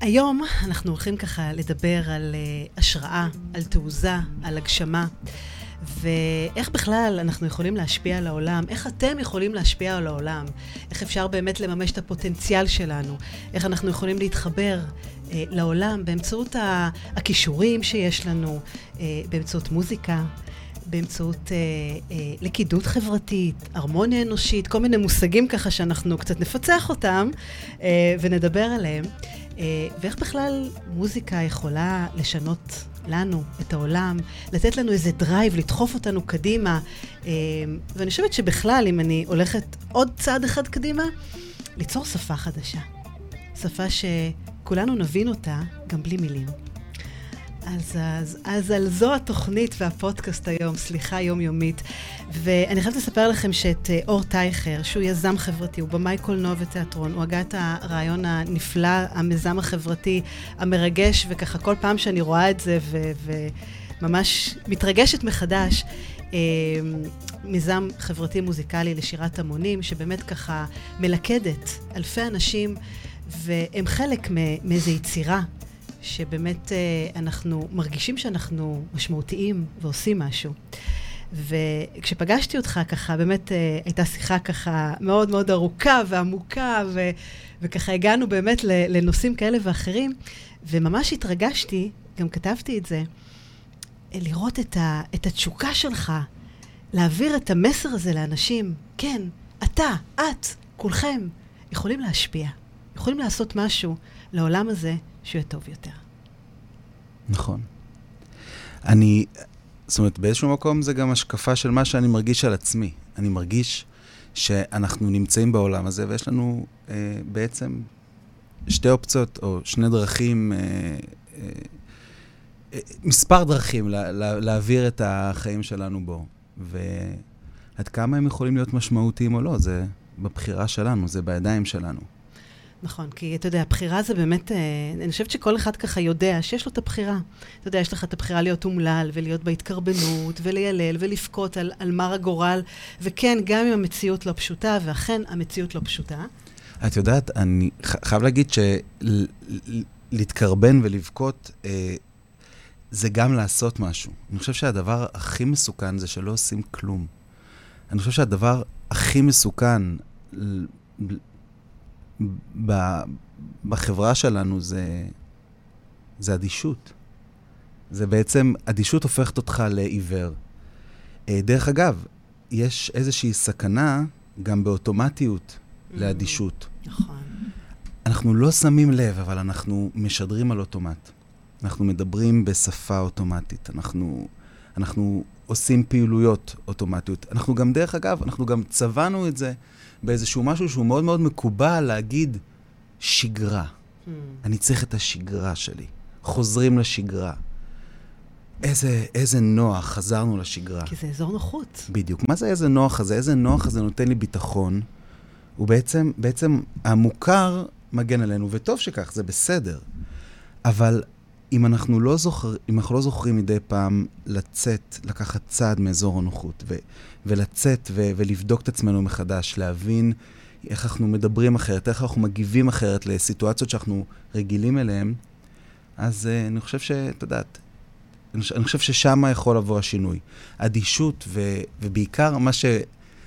היום אנחנו הולכים ככה לדבר על uh, השראה, על תעוזה, על הגשמה, ואיך בכלל אנחנו יכולים להשפיע על העולם, איך אתם יכולים להשפיע על העולם, איך אפשר באמת לממש את הפוטנציאל שלנו, איך אנחנו יכולים להתחבר uh, לעולם באמצעות הכישורים שיש לנו, uh, באמצעות מוזיקה. באמצעות אה, אה, לכידות חברתית, הרמוניה אנושית, כל מיני מושגים ככה שאנחנו קצת נפצח אותם אה, ונדבר עליהם. אה, ואיך בכלל מוזיקה יכולה לשנות לנו, את העולם, לתת לנו איזה drive, לדחוף אותנו קדימה. אה, ואני חושבת שבכלל, אם אני הולכת עוד צעד אחד קדימה, ליצור שפה חדשה. שפה שכולנו נבין אותה גם בלי מילים. אז, אז, אז על זו התוכנית והפודקאסט היום, סליחה יומיומית. ואני חייבת לספר לכם שאת, אה, אור טייכר, שהוא יזם חברתי, הוא במאי קולנוע ותיאטרון, הוא הגה את הרעיון הנפלא, המיזם החברתי המרגש, וככה כל פעם שאני רואה את זה וממש מתרגשת מחדש, אה, מיזם חברתי מוזיקלי לשירת המונים, שבאמת ככה מלכדת אלפי אנשים, והם חלק מאיזו יצירה שבאמת אנחנו מרגישים שאנחנו משמעותיים ועושים משהו. וכשפגשתי אותך ככה, באמת אה, הייתה שיחה ככה מאוד מאוד ארוכה ועמוקה, ו, וככה הגענו באמת לנושאים כאלה ואחרים, וממש התרגשתי, גם כתבתי את זה, לראות את, ה, את התשוקה שלך, להעביר את המסר הזה לאנשים. כן, אתה, את, כולכם, יכולים להשפיע, יכולים לעשות משהו לעולם הזה שהוא יהיה טוב יותר. נכון. אני, זאת אומרת, באיזשהו מקום זה גם השקפה של מה שאני מרגיש על עצמי. אני מרגיש שאנחנו נמצאים בעולם הזה, ויש לנו אה, בעצם שתי אופציות, או שני דרכים, אה, אה, אה, מספר דרכים לה, לה, להעביר את החיים שלנו בו. ועד כמה הם יכולים להיות משמעותיים או לא, זה בבחירה שלנו, זה בידיים שלנו. נכון, כי אתה יודע, הבחירה זה באמת, אה, אני חושבת שכל אחד ככה יודע שיש לו את הבחירה. אתה יודע, יש לך את הבחירה להיות אומלל, ולהיות בהתקרבנות, וליילל, ולבכות על, על מר הגורל, וכן, גם אם המציאות לא פשוטה, ואכן המציאות לא פשוטה. את יודעת, אני חייב להגיד שלהתקרבן ולבכות, אה, זה גם לעשות משהו. אני חושב שהדבר הכי מסוכן זה שלא עושים כלום. אני חושב שהדבר הכי מסוכן בחברה שלנו זה, זה אדישות. זה בעצם, אדישות הופכת אותך לעיוור. אה, דרך אגב, יש איזושהי סכנה גם באוטומטיות mm, לאדישות. נכון. אנחנו לא שמים לב, אבל אנחנו משדרים על אוטומט. אנחנו מדברים בשפה אוטומטית. אנחנו, אנחנו עושים פעילויות אוטומטיות. אנחנו גם, דרך אגב, אנחנו גם צבענו את זה באיזשהו משהו שהוא מאוד מאוד מקובל להגיד שגרה. Hmm. אני צריך את השגרה שלי. חוזרים לשגרה. איזה, איזה נוח, חזרנו לשגרה. כי זה אזור נוחות. בדיוק. מה זה איזה נוח הזה? איזה נוח הזה נותן לי ביטחון? הוא בעצם, בעצם המוכר מגן עלינו, וטוב שכך, זה בסדר. אבל אם אנחנו לא, זוכר, אם אנחנו לא זוכרים מדי פעם לצאת, לקחת צעד מאזור הנוחות, ו, ולצאת ו, ולבדוק את עצמנו מחדש, להבין איך אנחנו מדברים אחרת, איך אנחנו מגיבים אחרת לסיטואציות שאנחנו רגילים אליהן, אז uh, אני חושב שאת יודעת, אני חושב ששם יכול לבוא השינוי. אדישות, ו, ובעיקר מה, ש,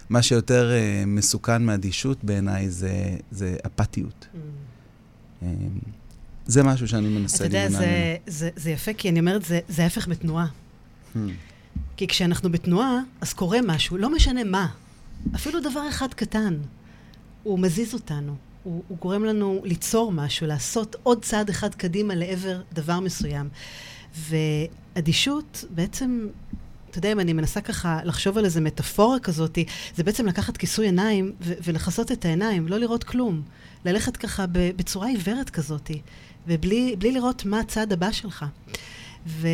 מה שיותר uh, מסוכן מאדישות בעיניי זה, זה אפתיות. Mm. Um, זה משהו שאני מנסה להימנע ממנו. אתה יודע, זה, זה, זה יפה, כי אני אומרת, זה, זה ההפך בתנועה. Hmm. כי כשאנחנו בתנועה, אז קורה משהו, לא משנה מה. אפילו דבר אחד קטן, הוא מזיז אותנו. הוא, הוא גורם לנו ליצור משהו, לעשות עוד צעד אחד קדימה לעבר דבר מסוים. ואדישות, בעצם, אתה יודע, אם אני מנסה ככה לחשוב על איזה מטאפורה כזאת, זה בעצם לקחת כיסוי עיניים ולכסות את העיניים, לא לראות כלום. ללכת ככה בצורה עיוורת כזאת. ובלי לראות מה הצעד הבא שלך. ואתה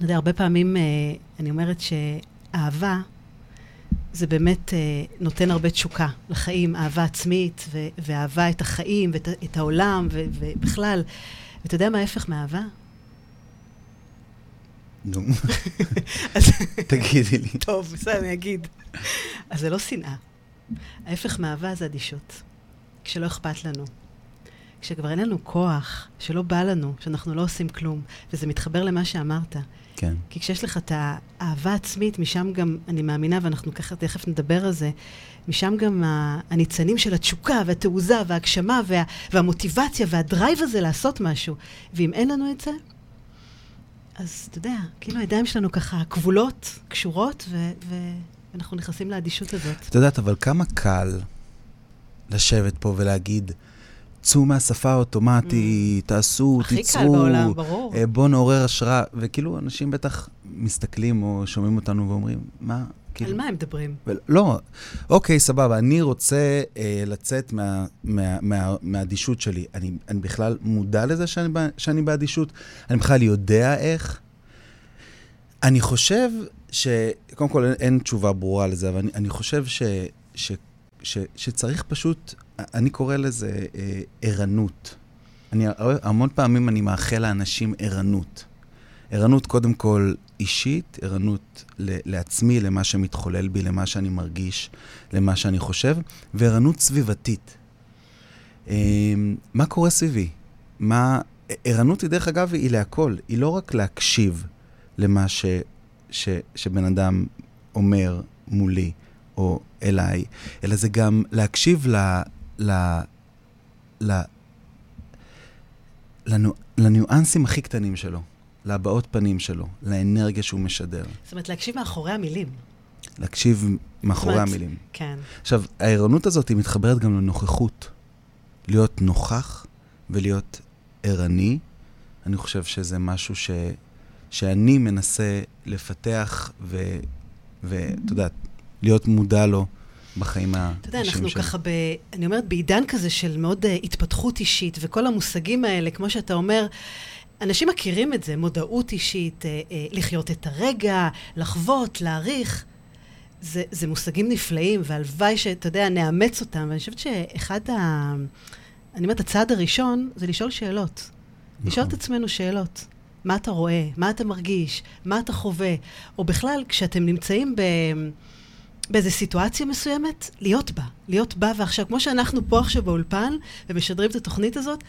יודע, הרבה פעמים אה, אני אומרת שאהבה זה באמת אה, נותן הרבה תשוקה לחיים, אהבה עצמית, ו- ואהבה את החיים ואת את העולם, ו- ובכלל. ואתה יודע מה ההפך מאהבה? נו, תגידי לי. טוב, בסדר, אני אגיד. אז זה לא שנאה. ההפך מאהבה זה אדישות. כשלא אכפת לנו. כשכבר אין לנו כוח, שלא בא לנו, שאנחנו לא עושים כלום, וזה מתחבר למה שאמרת. כן. כי כשיש לך את האהבה העצמית, משם גם, אני מאמינה, ואנחנו ככה תכף נדבר על זה, משם גם הניצנים של התשוקה והתעוזה וההגשמה וה, והמוטיבציה והדרייב הזה לעשות משהו. ואם אין לנו את זה, אז אתה יודע, כאילו הידיים שלנו ככה כבולות, קשורות, ו- ואנחנו נכנסים לאדישות הזאת. את יודעת, אבל כמה קל לשבת פה ולהגיד, צאו מהשפה האוטומטית, mm. תעשו, הכי תיצרו. הכי קל בעולם, ברור. אה, בואו נעורר השראה. וכאילו, אנשים בטח מסתכלים או שומעים אותנו ואומרים, מה? כאילו... על מה הם מדברים? ו- לא, אוקיי, סבבה, אני רוצה אה, לצאת מה, מה, מה, מהאדישות שלי. אני, אני בכלל מודע לזה שאני, שאני באדישות? אני בכלל יודע איך? אני חושב ש... קודם כל, אין, אין תשובה ברורה לזה, אבל אני, אני חושב ש, ש, ש, שצריך פשוט, אני קורא לזה אה, ערנות. אני, המון פעמים אני מאחל לאנשים ערנות. ערנות קודם כל אישית, ערנות לעצמי, למה שמתחולל בי, למה שאני מרגיש, למה שאני חושב, וערנות סביבתית. אמ, מה קורה סביבי? מה... ערנות היא, דרך אגב, היא להכל. היא לא רק להקשיב למה ש, ש, שבן אדם אומר מולי או אליי, אלא זה גם להקשיב ל... ל, ל לנו, לניואנסים הכי קטנים שלו. להבעות פנים שלו, לאנרגיה שהוא משדר. זאת אומרת, להקשיב מאחורי המילים. להקשיב מאחורי אומרת, המילים. כן. עכשיו, הערנות הזאת היא מתחברת גם לנוכחות. להיות נוכח ולהיות ערני, אני חושב שזה משהו ש, שאני מנסה לפתח ואתה יודע, להיות מודע לו בחיים האישיים שלי. אתה יודע, אנחנו שלי. ככה, ב, אני אומרת, בעידן כזה של מאוד uh, התפתחות אישית, וכל המושגים האלה, כמו שאתה אומר, אנשים מכירים את זה, מודעות אישית, אה, אה, לחיות את הרגע, לחוות, להעריך. זה, זה מושגים נפלאים, והלוואי שאתה יודע, נאמץ אותם. ואני חושבת שאחד ה... אני אומרת, הצעד הראשון זה לשאול שאלות. נכון. לשאול את עצמנו שאלות. מה אתה רואה? מה אתה מרגיש? מה אתה חווה? או בכלל, כשאתם נמצאים ב... באיזו סיטואציה מסוימת, להיות בה. להיות בה ועכשיו. כמו שאנחנו פה עכשיו באולפן ומשדרים את התוכנית הזאת,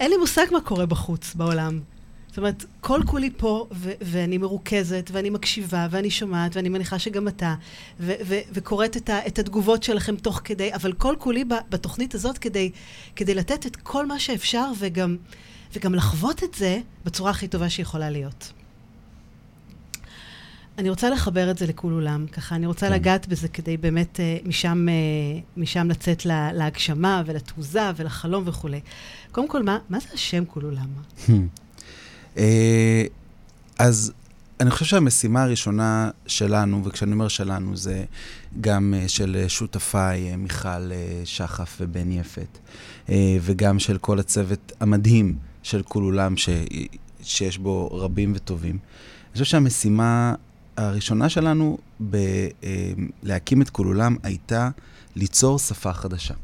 אין לי מושג מה קורה בחוץ, בעולם. זאת אומרת, כל כולי פה, ו- ואני מרוכזת, ואני מקשיבה, ואני שומעת, ואני מניחה שגם אתה, ו- ו- וקוראת את, ה- את התגובות שלכם תוך כדי, אבל כל כולי ב- בתוכנית הזאת כדי, כדי לתת את כל מה שאפשר, וגם, וגם לחוות את זה בצורה הכי טובה שיכולה להיות. אני רוצה לחבר את זה לכול עולם, ככה, אני רוצה כן. לגעת בזה כדי באמת uh, משם, uh, משם לצאת לה, להגשמה ולתעוזה ולחלום וכולי. קודם כל, מה, מה זה השם כול עולם? אה, אז אני חושב שהמשימה הראשונה שלנו, וכשאני אומר שלנו, זה גם של שותפיי, מיכל שחף ובן יפת, וגם של כל הצוות המדהים של כול עולם, ש... שיש בו רבים וטובים. אני חושב שהמשימה הראשונה שלנו בלהקים אה, את כל עולם הייתה ליצור שפה חדשה.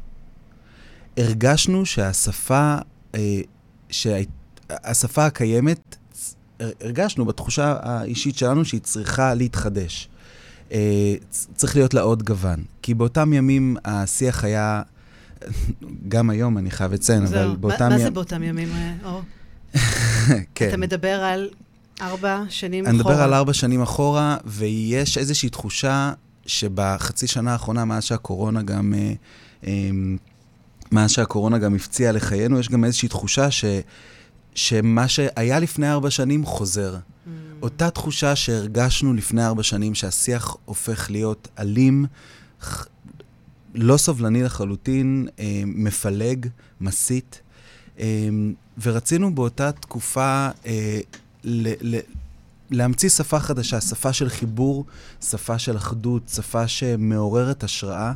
הרגשנו שהשפה, אה, שהשפה הקיימת, הרגשנו בתחושה האישית שלנו שהיא צריכה להתחדש. אה, צריך להיות לה עוד גוון. כי באותם ימים השיח היה, גם היום אני חייב לציין, אבל באותם ימים... מה זה באותם ימים, אור? כן. אתה מדבר על ארבע שנים אני אחורה. אני מדבר על ארבע שנים אחורה, ויש איזושהי תחושה שבחצי שנה האחרונה, מאז שהקורונה גם... אה, אה, מאז שהקורונה גם הפציעה לחיינו, יש גם איזושהי תחושה ש, שמה שהיה לפני ארבע שנים חוזר. Mm. אותה תחושה שהרגשנו לפני ארבע שנים, שהשיח הופך להיות אלים, לא סובלני לחלוטין, אה, מפלג, מסית. ורצינו באותה תקופה ל- ל- להמציא שפה חדשה, שפה של חיבור, שפה של אחדות, שפה שמעוררת השראה,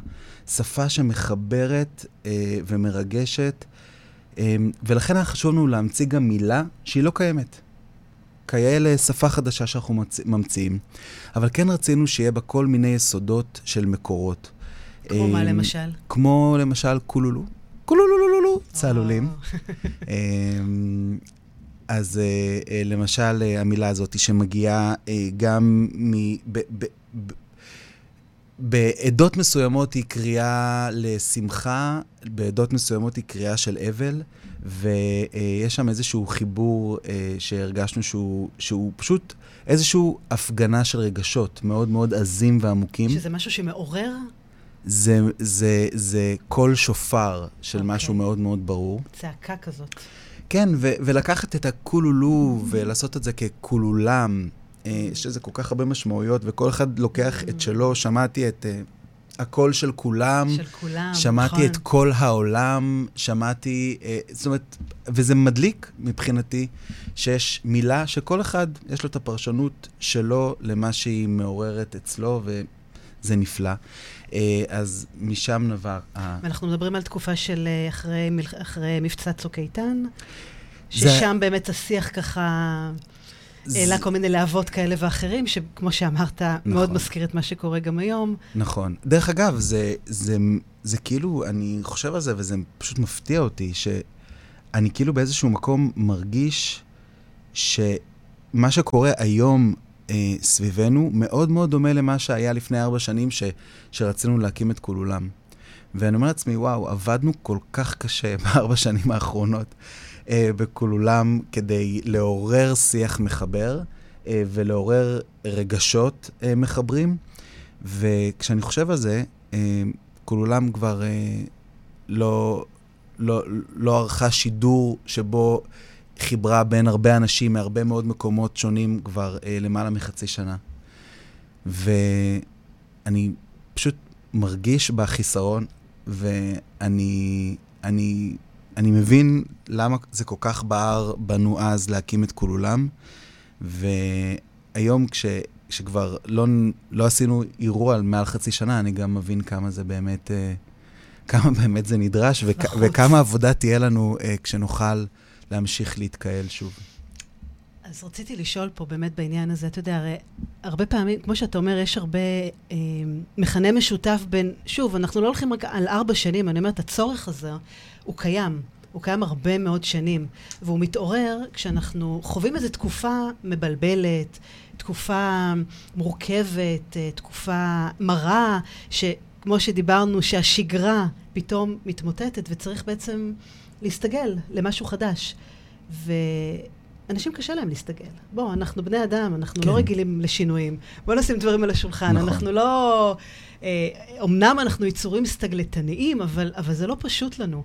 שפה שמחברת אה, ומרגשת, אה, ולכן היה חשוב לנו להמציא גם מילה שהיא לא קיימת. כאלה שפה חדשה שאנחנו מצ... ממציאים, אבל כן רצינו שיהיה בה כל מיני יסודות של מקורות. כמו מה למשל? כמו למשל קולולו. קולולולולולו, צהלולים. אז uh, uh, למשל, uh, המילה הזאת שמגיעה uh, גם מ... ב, ב, ב, בעדות מסוימות היא קריאה לשמחה, בעדות מסוימות היא קריאה של אבל, ויש שם איזשהו חיבור שהרגשנו שהוא, שהוא פשוט איזושהי הפגנה של רגשות מאוד מאוד עזים ועמוקים. שזה משהו שמעורר? זה, זה, זה קול שופר של okay. אוקיי. משהו מאוד מאוד ברור. צעקה כזאת. כן, ו- ולקחת את הקולולו ולעשות את זה כקולולם, אה, יש לזה כל כך הרבה משמעויות, וכל אחד לוקח את שלו. שמעתי את uh, הקול של כולם. של כולם, שמעתי נכון. את כל העולם, שמעתי, uh, זאת אומרת, וזה מדליק מבחינתי, שיש מילה שכל אחד יש לו את הפרשנות שלו למה שהיא מעוררת אצלו, וזה נפלא. Uh, אז משם נבע... ואנחנו מדברים על תקופה של אחרי, אחרי מבצע צוק איתן, ששם זה... באמת השיח ככה... העלה כל מיני להבות כאלה ואחרים, שכמו שאמרת, נכון. מאוד מזכיר את מה שקורה גם היום. נכון. דרך אגב, זה, זה, זה כאילו, אני חושב על זה, וזה פשוט מפתיע אותי, שאני כאילו באיזשהו מקום מרגיש שמה שקורה היום אה, סביבנו מאוד מאוד דומה למה שהיה לפני ארבע שנים, ש, שרצינו להקים את כולולם. ואני אומר לעצמי, וואו, עבדנו כל כך קשה בארבע שנים האחרונות. אה, בכולולם כדי לעורר שיח מחבר אה, ולעורר רגשות אה, מחברים. וכשאני חושב על זה, אה, כולולם כבר אה, לא, לא, לא ערכה שידור שבו חיברה בין הרבה אנשים מהרבה מאוד מקומות שונים כבר אה, למעלה מחצי שנה. ואני פשוט מרגיש בחיסרון, ואני אני אני מבין למה זה כל כך בער בנו אז להקים את כולולם, והיום כש, כשכבר לא, לא עשינו אירוע על מעל חצי שנה, אני גם מבין כמה זה באמת, אה, כמה באמת זה נדרש, וכ, נכון. וכמה עבודה תהיה לנו אה, כשנוכל להמשיך להתקהל שוב. אז רציתי לשאול פה באמת בעניין הזה, אתה יודע, הרי הרבה פעמים, כמו שאתה אומר, יש הרבה אה, מכנה משותף בין, שוב, אנחנו לא הולכים רק על ארבע שנים, אני אומרת, הצורך הזה הוא קיים. הוא קיים הרבה מאוד שנים, והוא מתעורר כשאנחנו חווים איזו תקופה מבלבלת, תקופה מורכבת, אה, תקופה מרה, שכמו שדיברנו, שהשגרה פתאום מתמוטטת, וצריך בעצם להסתגל למשהו חדש. ו... אנשים קשה להם להסתגל. בוא, אנחנו בני אדם, אנחנו לא כן. לא רגילים לשינויים. בוא נשים דברים על השולחן. נכון. אנחנו לא... אה, אמנם אנחנו יצורים סטגלטניים, אבל, אבל זה לא פשוט לנו.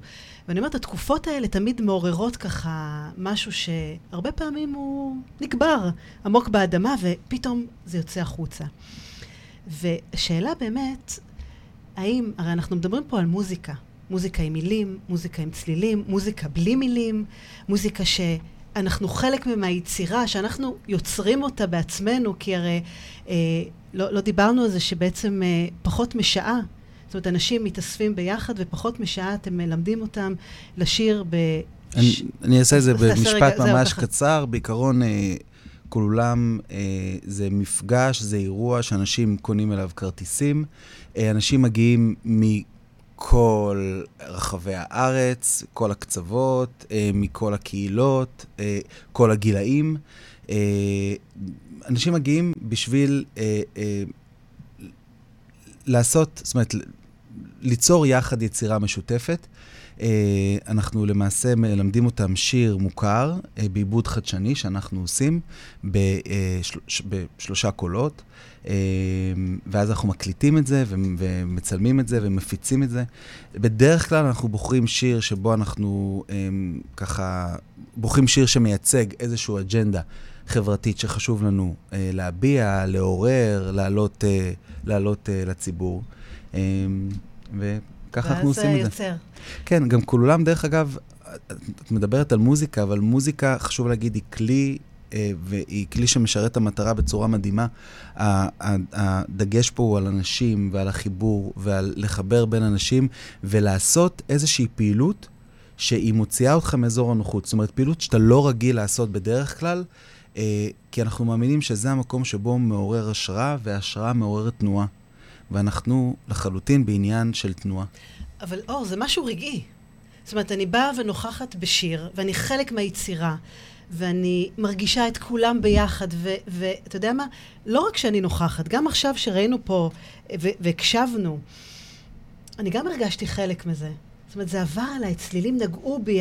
ואני אומרת, התקופות האלה תמיד מעוררות ככה משהו שהרבה פעמים הוא נקבר עמוק באדמה, ופתאום זה יוצא החוצה. והשאלה באמת, האם, הרי אנחנו מדברים פה על מוזיקה. מוזיקה עם מילים, מוזיקה עם צלילים, מוזיקה בלי מילים, מוזיקה ש... אנחנו חלק מהיצירה, שאנחנו יוצרים אותה בעצמנו, כי הרי אה, לא, לא דיברנו על זה שבעצם אה, פחות משעה, זאת אומרת, אנשים מתאספים ביחד, ופחות משעה אתם מלמדים אותם לשיר ב... אני, ש... אני אעשה את זה במשפט רגע, ממש קצר. בעיקרון, אה, כולם אה, זה מפגש, זה אירוע שאנשים קונים אליו כרטיסים. אה, אנשים מגיעים מ... מכל רחבי הארץ, כל הקצוות, אה, מכל הקהילות, אה, כל הגילאים. אה, אנשים מגיעים בשביל לעשות, זאת אומרת, ליצור יחד יצירה משותפת. אנחנו למעשה מלמדים אותם שיר מוכר בעיבוד חדשני שאנחנו עושים בשלושה קולות, ואז אנחנו מקליטים את זה ומצלמים את זה ומפיצים את זה. בדרך כלל אנחנו בוחרים שיר שבו אנחנו ככה, בוחרים שיר שמייצג איזושהי אג'נדה. חברתית שחשוב לנו אה, להביע, לעורר, לעלות, אה, לעלות אה, לציבור. אה, וככה אנחנו עושים את זה. ואז יוצר. כן, גם כולם, דרך אגב, את מדברת על מוזיקה, אבל מוזיקה, חשוב להגיד, היא כלי, והיא כלי שמשרת את המטרה בצורה מדהימה. הדגש פה הוא על אנשים ועל החיבור ועל לחבר בין אנשים ולעשות איזושהי פעילות שהיא מוציאה אותך מאזור הנוחות. זאת אומרת, פעילות שאתה לא רגיל לעשות בדרך כלל, אה, כי אנחנו מאמינים שזה המקום שבו מעורר השראה, והשראה מעוררת תנועה. ואנחנו לחלוטין בעניין של תנועה. אבל אור, זה משהו רגעי. זאת אומרת, אני באה ונוכחת בשיר, ואני חלק מהיצירה, ואני מרגישה את כולם ביחד, ואתה יודע מה? לא רק שאני נוכחת, גם עכשיו שראינו פה והקשבנו, אני גם הרגשתי חלק מזה. זאת אומרת, זה עבר עליי, צלילים נגעו בי,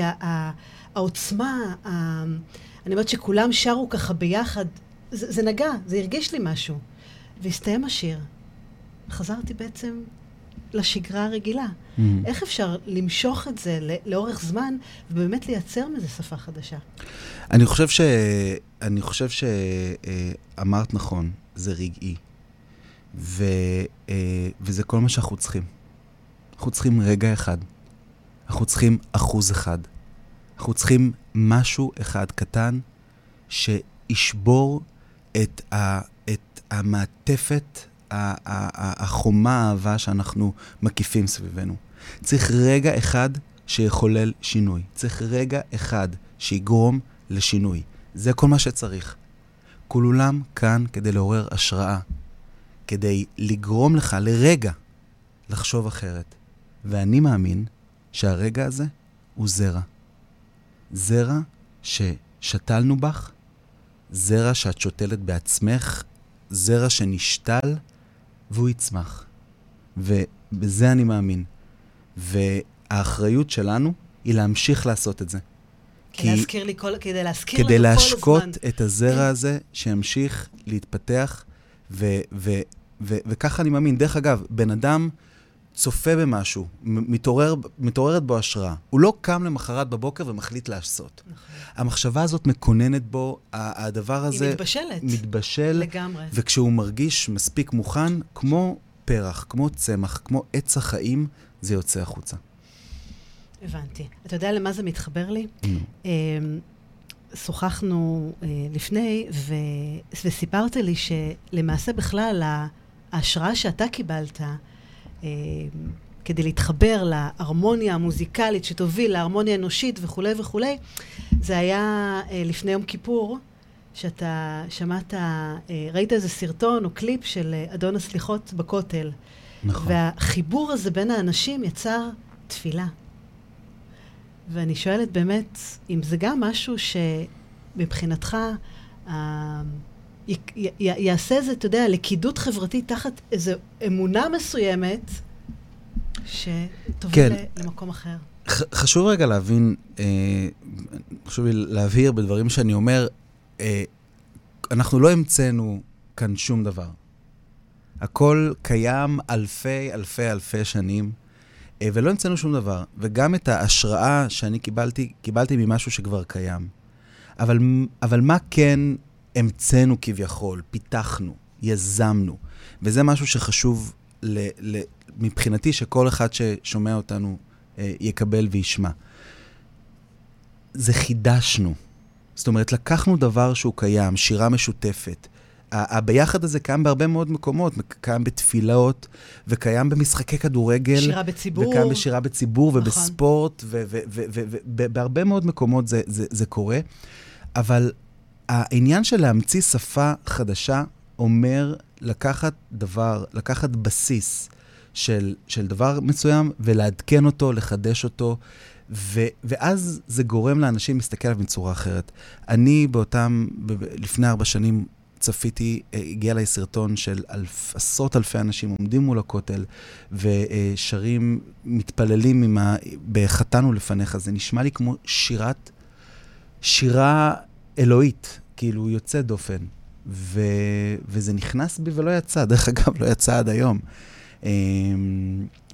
העוצמה, אני אומרת שכולם שרו ככה ביחד, זה, זה נגע, זה הרגיש לי משהו. והסתיים השיר. חזרתי בעצם לשגרה הרגילה. Mm-hmm. איך אפשר למשוך את זה לאורך זמן ובאמת לייצר מזה שפה חדשה? אני חושב ש... אני חושב שאמרת נכון, זה רגעי. ו... אה, וזה כל מה שאנחנו צריכים. אנחנו צריכים רגע אחד. אנחנו צריכים אחוז אחד. אנחנו צריכים משהו אחד קטן שישבור את, ה... את המעטפת החומה האהבה שאנחנו מקיפים סביבנו. צריך רגע אחד שיחולל שינוי. צריך רגע אחד שיגרום לשינוי. זה כל מה שצריך. כולם כאן כדי לעורר השראה, כדי לגרום לך לרגע לחשוב אחרת. ואני מאמין שהרגע הזה הוא זרע. זרע ששתלנו בך, זרע שאת שותלת בעצמך, זרע שנשתל והוא יצמח. ובזה אני מאמין. והאחריות שלנו היא להמשיך לעשות את זה. כי להזכיר לי כל, כדי להזכיר לנו כל הזמן. כדי להשקות את הזרע הזה, שימשיך להתפתח, ו, ו, ו, וככה אני מאמין. דרך אגב, בן אדם צופה במשהו, מתעורר, מתעוררת בו השראה. הוא לא קם למחרת בבוקר ומחליט לעשות. נכון. המחשבה הזאת מקוננת בו, הדבר הזה... היא מתבשלת. מתבשל. לגמרי. וכשהוא מרגיש מספיק מוכן, כמו פרח, כמו צמח, כמו עץ החיים, זה יוצא החוצה. הבנתי. אתה יודע למה זה מתחבר לי? Mm. שוחחנו uh, לפני, ו... וסיפרת לי שלמעשה בכלל ההשראה שאתה קיבלת, אה, כדי להתחבר להרמוניה המוזיקלית שתוביל להרמוניה אנושית וכולי וכולי, זה היה אה, לפני יום כיפור, שאתה שמעת, אה, ראית איזה סרטון או קליפ של אדון הסליחות בכותל. נכון. והחיבור הזה בין האנשים יצר תפילה. ואני שואלת באמת, אם זה גם משהו שמבחינתך אה, י, י, יעשה איזה, אתה יודע, לכידות חברתית תחת איזו אמונה מסוימת, שתוביל כן. למקום אחר. חשוב רגע להבין, אה, חשוב לי להבהיר בדברים שאני אומר, אה, אנחנו לא המצאנו כאן שום דבר. הכל קיים אלפי, אלפי, אלפי שנים, אה, ולא המצאנו שום דבר. וגם את ההשראה שאני קיבלתי, קיבלתי ממשהו שכבר קיים. אבל, אבל מה כן המצאנו כביכול, פיתחנו, יזמנו. וזה משהו שחשוב ל, ל, מבחינתי שכל אחד ששומע אותנו אה, יקבל וישמע. זה חידשנו. זאת אומרת, לקחנו דבר שהוא קיים, שירה משותפת. הביחד הזה קיים בהרבה מאוד מקומות, קיים בתפילות, וקיים במשחקי כדורגל. שירה בציבור. וקיים בשירה בציבור, נכון. ובספורט, ובהרבה מאוד מקומות זה, זה, זה קורה. אבל העניין של להמציא שפה חדשה אומר לקחת דבר, לקחת בסיס של, של דבר מסוים ולעדכן אותו, לחדש אותו, ו, ואז זה גורם לאנשים להסתכל עליו בצורה אחרת. אני באותם, ב, לפני ארבע שנים, צפיתי, אה, הגיע אליי סרטון של אלף, עשרות אלפי אנשים עומדים מול הכותל ושרים, מתפללים עם ה... ב"חטאנו לפניך". זה נשמע לי כמו שירת, שירה אלוהית, כאילו יוצא דופן. ו... וזה נכנס בי ולא יצא, דרך אגב, לא יצא עד היום. אמ,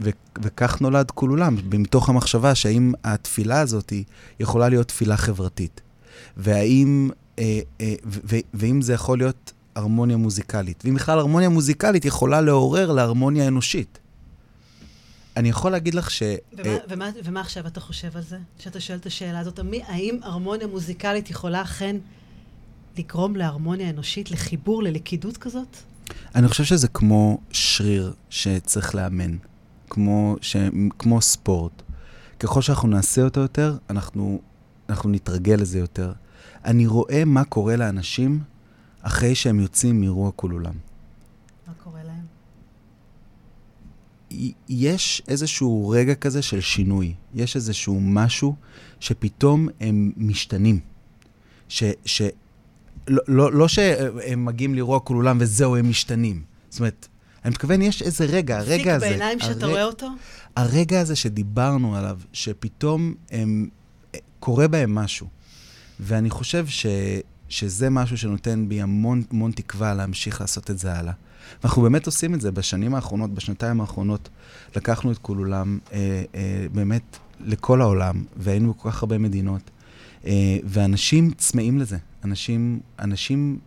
ו... וכך נולד כול עולם, מתוך המחשבה שהאם התפילה הזאת יכולה להיות תפילה חברתית. והאם, אה, אה. ואם זה יכול להיות הרמוניה מוזיקלית. ואם בכלל הרמוניה מוזיקלית יכולה לעורר להרמוניה אנושית. אני יכול להגיד לך ש... ומה, אה, ומה, ומה עכשיו אתה חושב על זה? שאתה שואל את השאלה הזאת, האם הרמוניה מוזיקלית יכולה אכן לגרום להרמוניה אנושית, לחיבור, ללכידות כזאת? אני חושב שזה כמו שריר שצריך לאמן, כמו, ש... כמו ספורט. ככל שאנחנו נעשה אותו יותר, אנחנו, אנחנו נתרגל לזה יותר. אני רואה מה קורה לאנשים אחרי שהם יוצאים מאירוע כול עולם. מה קורה להם? יש איזשהו רגע כזה של שינוי. יש איזשהו משהו שפתאום הם משתנים. ש... ש לא, לא, לא שהם מגיעים לרוע כל עולם וזהו, הם משתנים. זאת אומרת, אני מתכוון, יש איזה רגע, הרגע הזה... פיק בעיניים שאתה הר... רואה אותו? הרגע הזה שדיברנו עליו, שפתאום הם, קורה בהם משהו. ואני חושב ש, שזה משהו שנותן בי המון המון תקווה להמשיך לעשות את זה הלאה. ואנחנו באמת עושים את זה בשנים האחרונות, בשנתיים האחרונות. לקחנו את כולולם אה, אה, באמת לכל העולם, והיינו בכל כך הרבה מדינות. אה, ואנשים צמאים לזה. אנשים, אנשים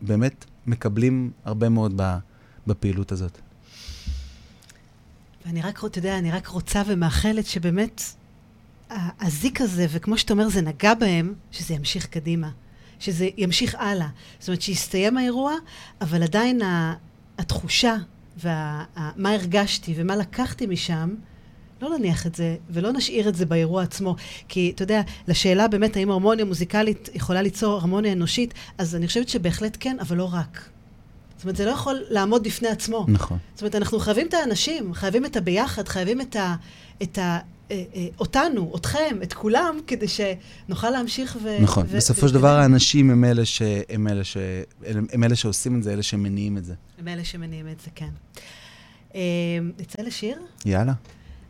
באמת מקבלים הרבה מאוד בפעילות הזאת. ואני רק, אתה יודע, אני רק רוצה ומאחלת שבאמת הזיק הזה, וכמו שאתה אומר, זה נגע בהם, שזה ימשיך קדימה. שזה ימשיך הלאה. זאת אומרת, שיסתיים האירוע, אבל עדיין התחושה ומה הרגשתי ומה לקחתי משם, לא נניח את זה, ולא נשאיר את זה באירוע עצמו. כי, אתה יודע, לשאלה באמת האם הרמוניה מוזיקלית יכולה ליצור הרמוניה אנושית, אז אני חושבת שבהחלט כן, אבל לא רק. זאת אומרת, זה לא יכול לעמוד בפני עצמו. נכון. זאת אומרת, אנחנו חייבים את האנשים, חייבים את הביחד, חייבים את ה... את ה אותנו, אתכם, את כולם, כדי שנוכל להמשיך ו... נכון. ו- בסופו של דבר האנשים הם אלה, ש... הם, אלה ש... הם אלה שעושים את זה, אלה שמניעים את זה. הם אלה שמניעים את זה, כן. אה, נצא לשיר? יאללה.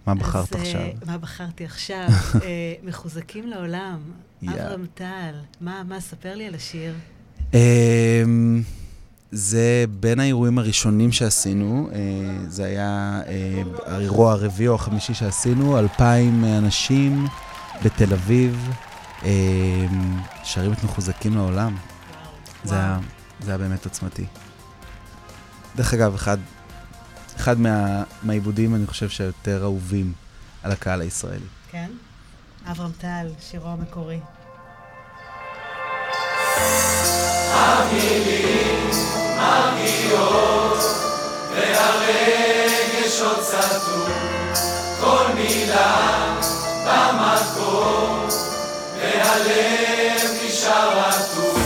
מה בחרת אז, עכשיו? מה בחרתי עכשיו? מחוזקים לעולם. אברהם טל. מה, מה, ספר לי על השיר. זה בין האירועים הראשונים שעשינו, זה היה האירוע הרביעי או החמישי שעשינו, אלפיים אנשים בתל אביב, שרים את מחוזקים לעולם. זה היה, זה היה באמת עוצמתי. דרך אגב, אחד, אחד מה, מהעיבודים, אני חושב, שהיותר אהובים על הקהל הישראלי. כן? אברהם טל, שירו המקורי. המילים מרגיעות, והרגש עוד סתום, כל מילה במקום, והלב נשאר רטוב.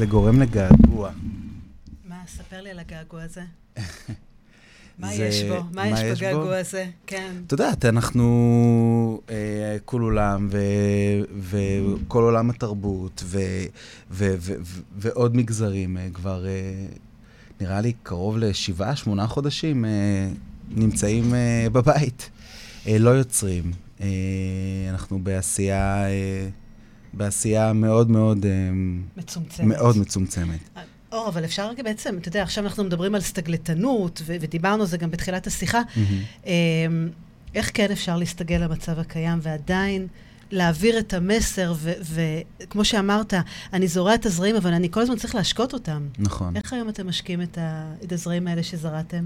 זה, גורם לגעגוע. מה, ספר לי על הגעגוע הזה. מה זה- יש בו? מה יש? בגעגוע הזה? כן. את יודעת, אנחנו אה, כל עולם, ו, וכל עולם התרבות, ו, ו, ו, ו, ועוד מגזרים אה, כבר, אה, נראה לי, קרוב לשבעה, שמונה חודשים אה, נמצאים אה, בבית. אה, לא יוצרים. אה, אנחנו בעשייה, אה, בעשייה מאוד מאוד, אה, מצומצמת. מאוד מצומצמת. אור, אבל אפשר רגע בעצם, אתה יודע, עכשיו אנחנו מדברים על סטגלטנות, ו- ודיברנו על זה גם בתחילת השיחה. אמ, איך כן אפשר להסתגל למצב הקיים ועדיין להעביר את המסר, וכמו שאמרת, אני זורע את הזרעים, אבל אני כל הזמן צריך להשקות אותם. נכון. איך היום אתם משקים את, ה- את הזרעים האלה שזרעתם?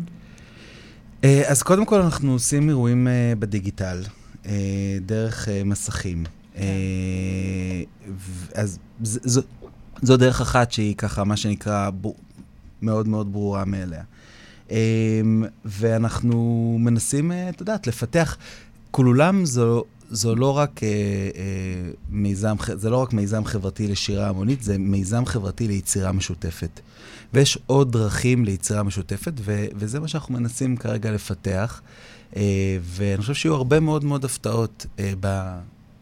אה, אז קודם כל אנחנו עושים אירועים אה, בדיגיטל, אה, דרך אה, מסכים. אה, אז זו דרך אחת שהיא ככה, מה שנקרא, מאוד מאוד ברורה מאליה. אה, ואנחנו מנסים, אה, את יודעת, לפתח. כולולם זו, זו לא רק אה, אה, מיזם, זה לא רק מיזם חברתי לשירה המונית, זה מיזם חברתי ליצירה משותפת. ויש עוד דרכים ליצירה משותפת, ו- וזה מה שאנחנו מנסים כרגע לפתח. אה, ואני חושב שיהיו הרבה מאוד מאוד הפתעות אה, ב-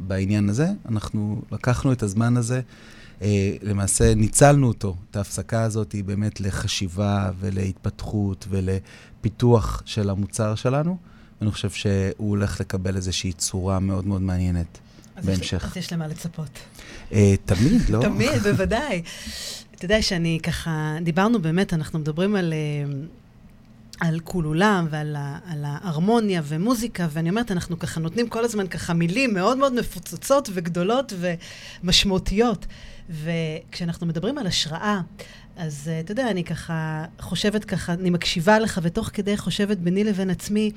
בעניין הזה. אנחנו לקחנו את הזמן הזה, אה, למעשה ניצלנו אותו, את ההפסקה הזאת, באמת לחשיבה ולהתפתחות ולפיתוח של המוצר שלנו. ואני חושב שהוא הולך לקבל איזושהי צורה מאוד מאוד מעניינת אז בהמשך. אז יש למה לצפות. אה, תמיד, לא? תמיד, בוודאי. אתה יודע שאני ככה, דיברנו באמת, אנחנו מדברים על, אה, על כולולם ועל ה- על ההרמוניה ומוזיקה, ואני אומרת, אנחנו ככה נותנים כל הזמן ככה מילים מאוד מאוד מפוצצות וגדולות ומשמעותיות. וכשאנחנו מדברים על השראה, אז uh, אתה יודע, אני ככה חושבת ככה, אני מקשיבה לך, ותוך כדי חושבת ביני לבין עצמי,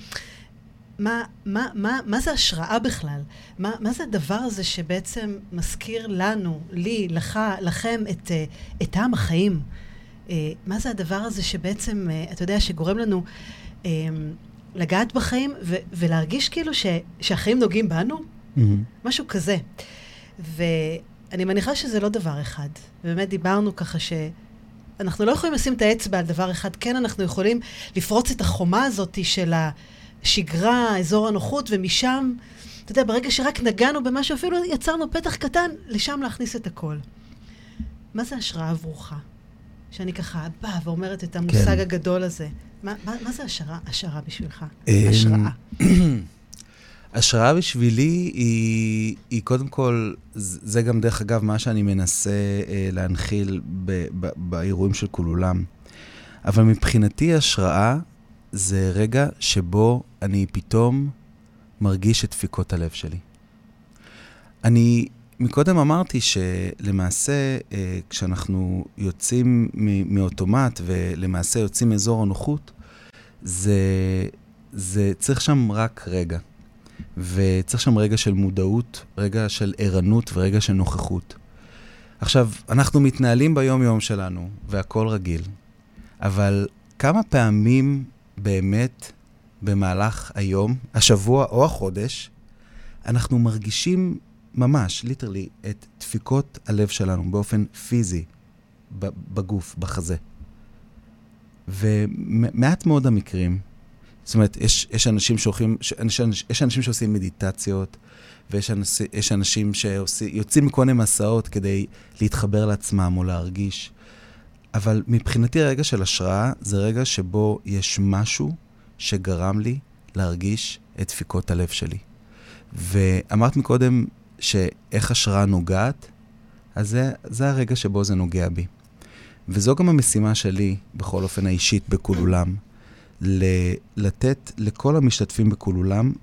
מה, מה, מה, מה זה השראה בכלל? מה, מה זה הדבר הזה שבעצם מזכיר לנו, לי, לך, לכם, את, אה, את טעם החיים? אה, מה זה הדבר הזה שבעצם, אה, אתה יודע, שגורם לנו אה, לגעת בחיים ו- ולהרגיש כאילו ש- שהחיים נוגעים בנו? מהמם. משהו כזה. ואני מניחה שזה לא דבר אחד. באמת דיברנו ככה ש... אנחנו לא יכולים לשים את האצבע על דבר אחד. כן, אנחנו יכולים לפרוץ את החומה הזאת של השגרה, אזור הנוחות, ומשם, אתה יודע, ברגע שרק נגענו במשהו, אפילו יצרנו פתח קטן, לשם להכניס את הכל. מה זה השראה עבורך? שאני ככה באה ואומרת את המושג כן. הגדול הזה. מה, מה, מה זה השערה, השערה בשבילך? אמ, השראה. השראה בשבילי היא, היא קודם כל, זה גם דרך אגב מה שאני מנסה אה, להנחיל ב, ב, באירועים של כולולם. אבל מבחינתי השראה זה רגע שבו אני פתאום מרגיש את דפיקות הלב שלי. אני מקודם אמרתי שלמעשה, אה, כשאנחנו יוצאים מאוטומט ולמעשה יוצאים מאזור הנוחות, זה, זה צריך שם רק רגע. וצריך שם רגע של מודעות, רגע של ערנות ורגע של נוכחות. עכשיו, אנחנו מתנהלים ביום-יום שלנו, והכול רגיל, אבל כמה פעמים באמת במהלך היום, השבוע או החודש, אנחנו מרגישים ממש, ליטרלי, את דפיקות הלב שלנו באופן פיזי, בגוף, בחזה. ומעט מאוד המקרים, זאת אומרת, יש, יש אנשים שהולכים, ש- יש, יש אנשים שעושים מדיטציות, ויש אנש, אנשים שיוצאים מכל מיני מסעות כדי להתחבר לעצמם או להרגיש. אבל מבחינתי רגע של השראה זה רגע שבו יש משהו שגרם לי להרגיש את דפיקות הלב שלי. ואמרת מקודם שאיך השראה נוגעת, אז זה, זה הרגע שבו זה נוגע בי. וזו גם המשימה שלי, בכל אופן האישית, בכולולם, ל- לתת לכל המשתתפים בכולולם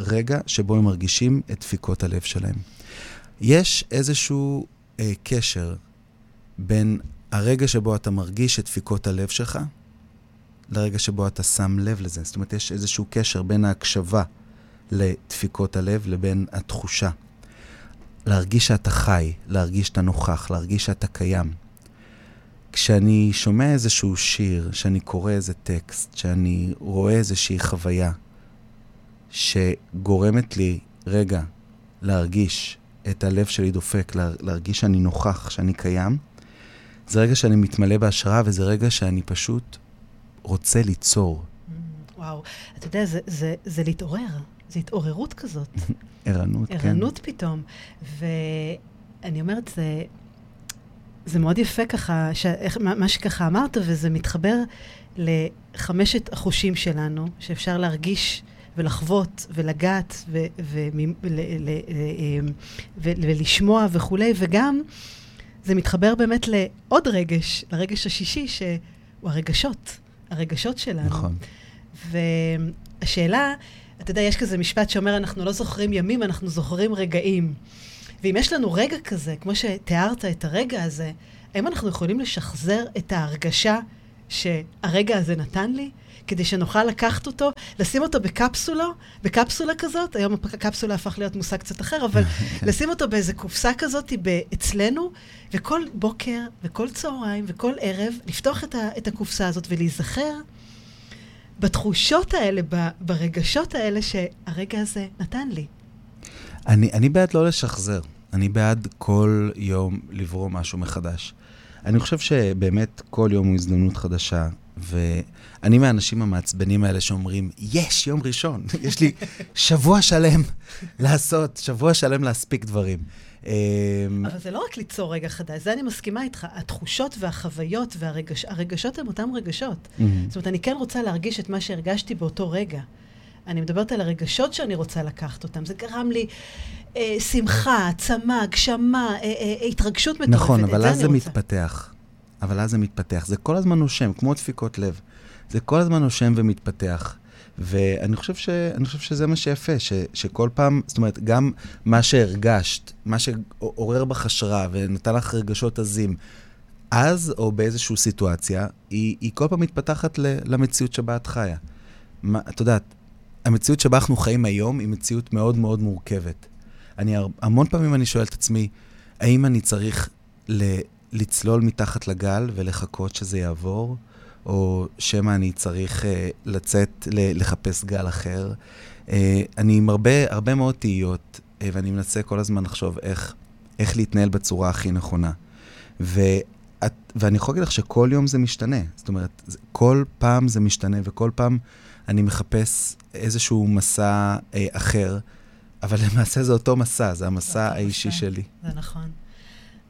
רגע שבו הם מרגישים את דפיקות הלב שלהם. יש איזשהו אה, קשר בין הרגע שבו אתה מרגיש את דפיקות הלב שלך, לרגע שבו אתה שם לב לזה. זאת אומרת, יש איזשהו קשר בין ההקשבה לדפיקות הלב לבין התחושה. להרגיש שאתה חי, להרגיש שאתה נוכח, להרגיש שאתה קיים. כשאני שומע איזשהו שיר, שאני קורא איזה טקסט, שאני רואה איזושהי חוויה שגורמת לי רגע להרגיש את הלב שלי דופק, לה, להרגיש שאני נוכח, שאני קיים, זה רגע שאני מתמלא בהשראה, וזה רגע שאני פשוט רוצה ליצור. Mm, וואו, אתה יודע, זה, זה, זה להתעורר, זה התעוררות כזאת. ערנות, כן. ערנות פתאום. ואני אומרת, זה, זה מאוד יפה ככה, ש... מה שככה אמרת, וזה מתחבר לחמשת החושים שלנו, שאפשר להרגיש ולחוות ולגעת ו- ו- ו- אמ, ולשמוע וכולי, וגם זה מתחבר באמת לעוד רגש, לרגש השישי, שהוא הרגשות, הרגשות שלנו. נכון. והשאלה, אתה יודע, יש כזה משפט שאומר, אנחנו לא זוכרים ימים, אנחנו זוכרים רגעים. ואם יש לנו רגע כזה, כמו שתיארת את הרגע הזה, האם אנחנו יכולים לשחזר את ההרגשה שהרגע הזה נתן לי? כדי שנוכל לקחת אותו, לשים אותו בקפסולה, בקפסולה כזאת, היום הקפסולה הפך להיות מושג קצת אחר, אבל לשים אותו באיזה קופסה כזאת אצלנו, וכל בוקר וכל צהריים וכל ערב לפתוח את, ה, את הקופסה הזאת ולהיזכר בתחושות האלה, ברגשות האלה שהרגע הזה נתן לי. אני, אני בעד לא לשחזר. אני בעד כל יום לברוא משהו מחדש. אני חושב שבאמת כל יום הוא הזדמנות חדשה, ואני מהאנשים המעצבנים האלה שאומרים, יש, יום ראשון, יש לי שבוע שלם לעשות, שבוע שלם להספיק דברים. אמ, אבל זה לא רק ליצור רגע חדש, זה אני מסכימה איתך. התחושות והחוויות והרגשות הם אותם רגשות. זאת אומרת, אני כן רוצה להרגיש את מה שהרגשתי באותו רגע. אני מדברת על הרגשות שאני רוצה לקחת אותם. זה גרם לי אה, שמחה, העצמה, הגשמה, אה, אה, אה, התרגשות מטורפת. נכון, אבל אז זה רוצה. מתפתח. אבל אז זה מתפתח. זה כל הזמן נושם, כמו דפיקות לב. זה כל הזמן נושם ומתפתח. ואני חושב, ש, חושב שזה מה שיפה, ש, שכל פעם, זאת אומרת, גם מה שהרגשת, מה שעורר בך השראה ונתן לך רגשות עזים, אז או באיזושהי סיטואציה, היא, היא כל פעם מתפתחת ל, למציאות שבה את חיה. מה, את יודעת, המציאות שבה אנחנו חיים היום היא מציאות מאוד מאוד מורכבת. אני, המון פעמים אני שואל את עצמי, האם אני צריך ל, לצלול מתחת לגל ולחכות שזה יעבור, או שמא אני צריך uh, לצאת לחפש גל אחר? Uh, אני עם הרבה, הרבה מאוד תהיות, uh, ואני מנסה כל הזמן לחשוב איך, איך להתנהל בצורה הכי נכונה. ואת, ואני יכול להגיד לך שכל יום זה משתנה. זאת אומרת, כל פעם זה משתנה, וכל פעם אני מחפש איזשהו מסע אה, אחר, אבל למעשה זה אותו מסע, זה המסע זה האישי מסע. שלי. זה נכון.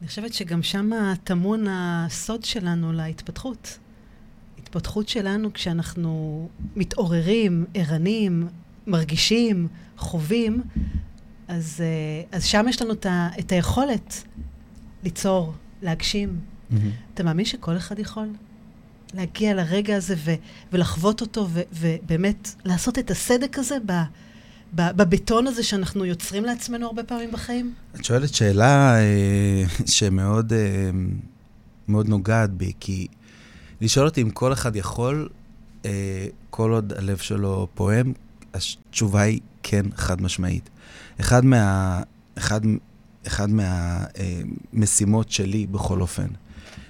אני חושבת שגם שם טמון הסוד שלנו להתפתחות. התפתחות שלנו כשאנחנו מתעוררים, ערנים, מרגישים, חווים, אז, אה, אז שם יש לנו את היכולת ליצור, להגשים. Mm-hmm. אתה מאמין שכל אחד יכול? להגיע לרגע הזה ו- ולחוות אותו, ו- ובאמת לעשות את הסדק הזה ב- ב- בבטון הזה שאנחנו יוצרים לעצמנו הרבה פעמים בחיים? את שואלת שאלה אה, שמאוד אה, מאוד נוגעת בי, כי לשאול אותי אם כל אחד יכול, אה, כל עוד הלב שלו פועם, התשובה היא כן, חד משמעית. אחד מה... אחד, אחד מהמשימות אה, שלי, בכל אופן,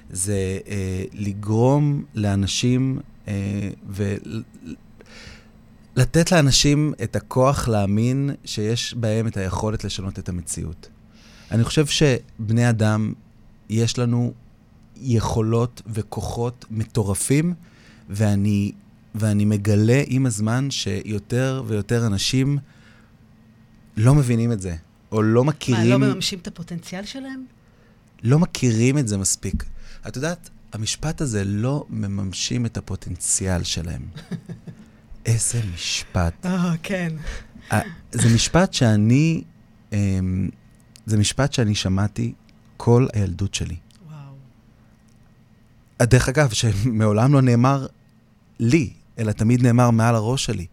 זה אה, לגרום לאנשים אה, ולתת לאנשים את הכוח להאמין שיש בהם את היכולת לשנות את המציאות. אני חושב שבני אדם, יש לנו יכולות וכוחות מטורפים, ואני, ואני מגלה עם הזמן שיותר ויותר אנשים לא מבינים את זה, או לא מכירים... מה, לא מממשים את הפוטנציאל שלהם? לא מכירים את זה מספיק. את יודעת, המשפט הזה, לא מממשים את הפוטנציאל שלהם. איזה משפט. אה, כן. זה משפט שאני, אמ, זה משפט שאני שמעתי כל הילדות שלי. וואו. דרך אגב, שמעולם לא נאמר לי, אלא תמיד נאמר מעל הראש שלי.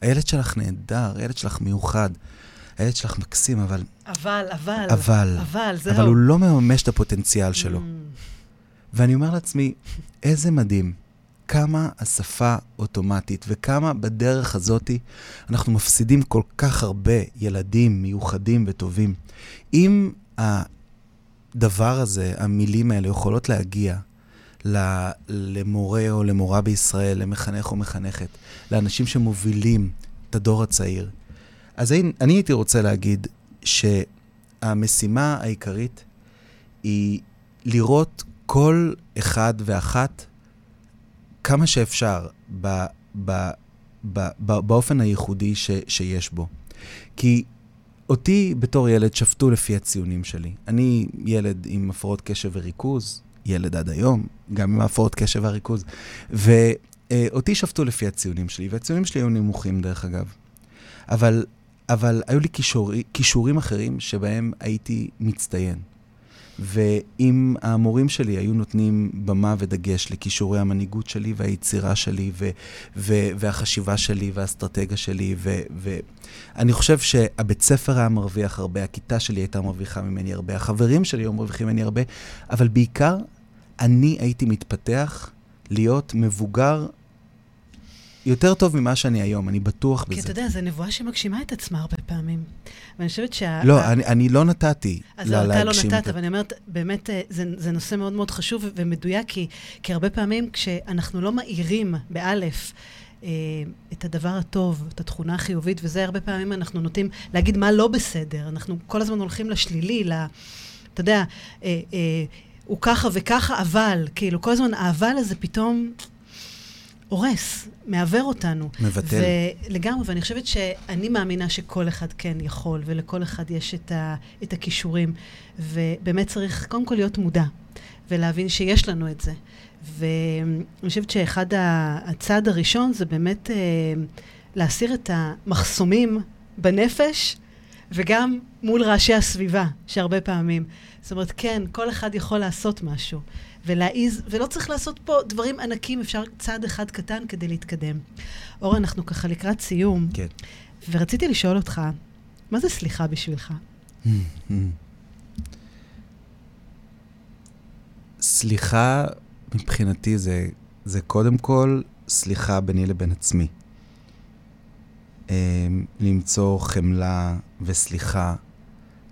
הילד שלך נהדר, הילד שלך מיוחד, הילד שלך מקסים, אבל... אבל, אבל. אבל. אבל, זהו. אבל הוא לא מממש את הפוטנציאל שלו. Mm. ואני אומר לעצמי, איזה מדהים, כמה השפה אוטומטית וכמה בדרך הזאתי אנחנו מפסידים כל כך הרבה ילדים מיוחדים וטובים. אם הדבר הזה, המילים האלה, יכולות להגיע למורה או למורה בישראל, למחנך או מחנכת, לאנשים שמובילים את הדור הצעיר, אז אני, אני הייתי רוצה להגיד ש... המשימה העיקרית היא לראות כל אחד ואחת כמה שאפשר ב, ב, ב, ב, באופן הייחודי ש, שיש בו. כי אותי בתור ילד שפטו לפי הציונים שלי. אני ילד עם הפרעות קשב וריכוז, ילד עד היום, גם עם הפרעות קשב וריכוז, ואותי שפטו לפי הציונים שלי, והציונים שלי היו נמוכים דרך אגב. אבל, אבל היו לי כישורי, כישורים אחרים שבהם הייתי מצטיין. ואם המורים שלי היו נותנים במה ודגש לכישורי המנהיגות שלי והיצירה שלי ו- ו- והחשיבה שלי והאסטרטגיה שלי, ואני חושב שהבית ספר היה מרוויח הרבה, הכיתה שלי הייתה מרוויחה ממני הרבה, החברים שלי היו מרוויחים ממני הרבה, אבל בעיקר אני הייתי מתפתח להיות מבוגר יותר טוב ממה שאני היום, אני בטוח בזה. כי אתה יודע, זו נבואה שמגשימה את עצמה הרבה פעמים. ואני חושבת שה... לא, אני, אני לא נתתי אז לא, אתה לא נתת, אבל אני אומרת, באמת, אה, זה, זה נושא מאוד מאוד חשוב ומדויק, כי, כי הרבה פעמים כשאנחנו לא מאירים, באלף, אה, את הדבר הטוב, את התכונה החיובית, וזה הרבה פעמים אנחנו נוטים להגיד מה לא בסדר. אנחנו כל הזמן הולכים לשלילי, ל... אתה יודע, אה, הוא ככה וככה, אבל, כאילו, כל הזמן האבל הזה פתאום הורס, מעוור אותנו. מבטל. לגמרי, ואני חושבת שאני מאמינה שכל אחד כן יכול, ולכל אחד יש את, ה, את הכישורים, ובאמת צריך קודם כל להיות מודע, ולהבין שיש לנו את זה. ואני חושבת שאחד הצעד הראשון זה באמת אה, להסיר את המחסומים בנפש, וגם מול רעשי הסביבה, שהרבה פעמים. זאת אומרת, כן, כל אחד יכול לעשות משהו. ולהעיז, ולא צריך לעשות פה דברים ענקים, אפשר צעד אחד קטן כדי להתקדם. אור, אנחנו ככה לקראת סיום. כן. ורציתי לשאול אותך, מה זה סליחה בשבילך? סליחה, מבחינתי, זה, זה קודם כל סליחה ביני לבין עצמי. אמ, למצוא חמלה וסליחה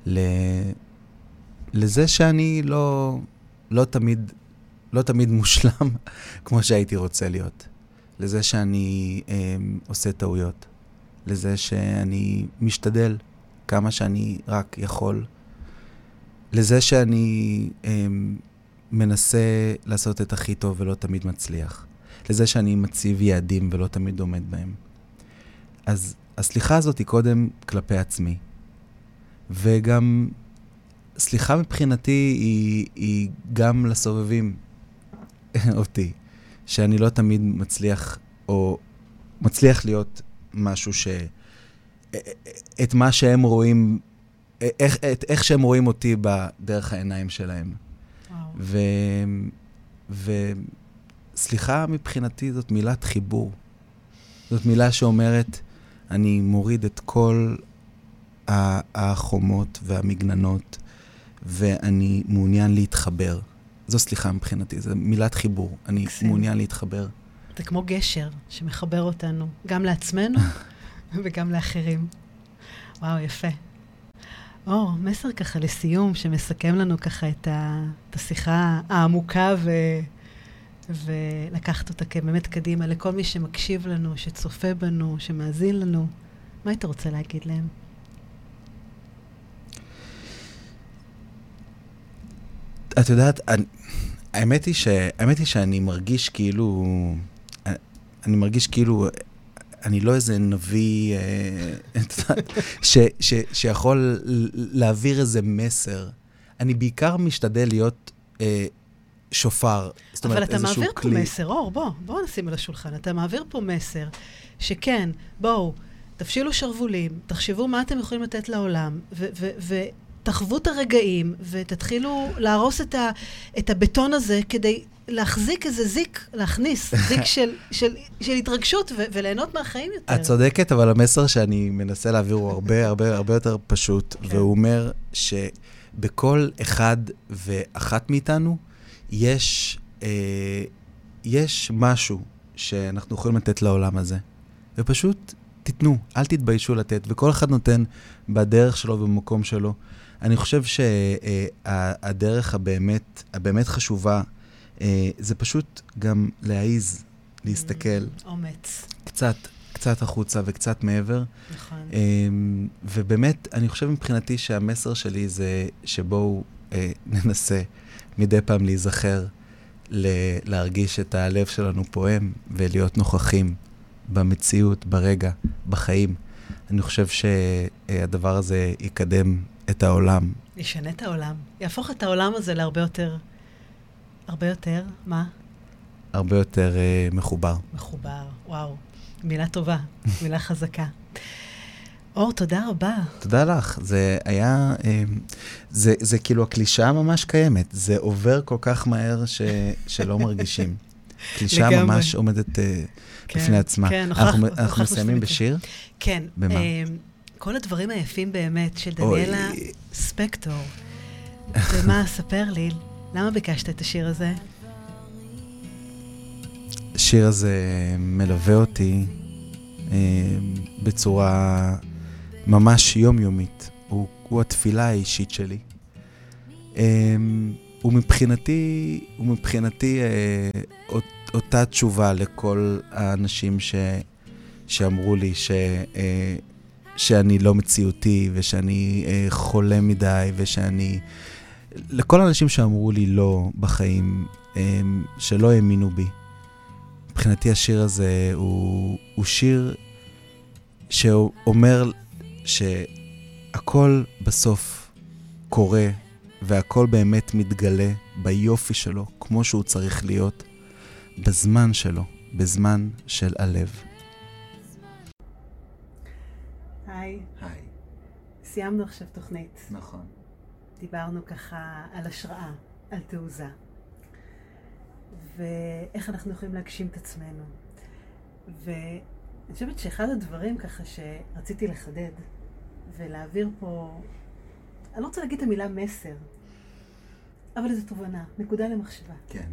ל... לזה שאני לא, לא תמיד לא תמיד מושלם כמו שהייתי רוצה להיות. לזה שאני אה, עושה טעויות. לזה שאני משתדל כמה שאני רק יכול. לזה שאני אה, מנסה לעשות את הכי טוב ולא תמיד מצליח. לזה שאני מציב יעדים ולא תמיד עומד בהם. אז הסליחה הזאת היא קודם כלפי עצמי. וגם סליחה מבחינתי היא, היא גם לסובבים, אותי, שאני לא תמיד מצליח, או מצליח להיות משהו ש... את מה שהם רואים, איך, את, איך שהם רואים אותי בדרך העיניים שלהם. ו... וסליחה מבחינתי זאת מילת חיבור. זאת מילה שאומרת, אני מוריד את כל החומות והמגננות, ואני מעוניין להתחבר. זו סליחה מבחינתי, זו מילת חיבור. אני מקסים. מעוניין להתחבר. זה כמו גשר שמחבר אותנו, גם לעצמנו וגם לאחרים. וואו, יפה. אור, מסר ככה לסיום, שמסכם לנו ככה את, ה, את השיחה העמוקה ו, ולקחת אותה באמת קדימה לכל מי שמקשיב לנו, שצופה בנו, שמאזין לנו. מה היית רוצה להגיד להם? את יודעת, האמת, היא ש, האמת היא שאני מרגיש כאילו, אני מרגיש כאילו, אני לא איזה נביא אה, ש, ש, שיכול להעביר איזה מסר. אני בעיקר משתדל להיות אה, שופר. זאת אומרת, אבל אתה מעביר פה כלי. מסר, אור, בוא, בוא נשים על השולחן. אתה מעביר פה מסר שכן, בואו, תפשילו שרוולים, תחשבו מה אתם יכולים לתת לעולם, ו- ו- ו- תחוו את הרגעים ותתחילו להרוס את, ה, את הבטון הזה כדי להחזיק איזה זיק, להכניס זיק של, של, של התרגשות ו, וליהנות מהחיים יותר. את צודקת, אבל המסר שאני מנסה להעביר הוא הרבה הרבה הרבה יותר פשוט, כן. והוא אומר שבכל אחד ואחת מאיתנו יש, אה, יש משהו שאנחנו יכולים לתת לעולם הזה, ופשוט תיתנו, אל תתביישו לתת, וכל אחד נותן בדרך שלו ובמקום שלו. אני חושב שהדרך הבאמת, הבאמת חשובה, אה, זה פשוט גם להעיז, להסתכל. אומץ. קצת, קצת החוצה וקצת מעבר. נכון. אמ, ובאמת, אני חושב מבחינתי שהמסר שלי זה שבואו אה, ננסה מדי פעם להיזכר, ל- להרגיש את הלב שלנו פועם ולהיות נוכחים במציאות, ברגע, בחיים. אני חושב שהדבר הזה יקדם את העולם. ישנה את העולם. יהפוך את העולם הזה להרבה יותר... הרבה יותר, מה? הרבה יותר אה, מחובר. מחובר, וואו. מילה טובה, מילה חזקה. אור, תודה רבה. תודה לך. זה היה, אה, זה, זה כאילו הקלישאה ממש קיימת. זה עובר כל כך מהר ש, שלא מרגישים. קלישאה. ממש עומדת אה, כן, בפני עצמה. כן, אנחנו, הוכחנו- אנחנו מסיימים בשיר? כן. במה? אה, כל הדברים היפים באמת של אוי. דניאלה ספקטור. ומה, ספר לי, למה ביקשת את השיר הזה? השיר הזה מלווה אותי אה, בצורה ממש יומיומית. הוא, הוא התפילה האישית שלי. אה, הוא מבחינתי, הוא מבחינתי אה, אות, אותה תשובה לכל האנשים ש, שאמרו לי ש, אה, שאני לא מציאותי ושאני אה, חולה מדי ושאני... לכל האנשים שאמרו לי לא בחיים, אה, שלא האמינו בי. מבחינתי השיר הזה הוא, הוא שיר שאומר שהכל בסוף קורה והכל באמת מתגלה ביופי שלו, כמו שהוא צריך להיות, בזמן שלו, בזמן של הלב. היי, היי, סיימנו עכשיו תוכנית. נכון. דיברנו ככה על השראה, על תעוזה, ואיך אנחנו יכולים להגשים את עצמנו. ואני חושבת שאחד הדברים ככה שרציתי לחדד ולהעביר פה, אני לא רוצה להגיד את המילה מסר, אבל איזו תובנה, נקודה למחשבה. כן.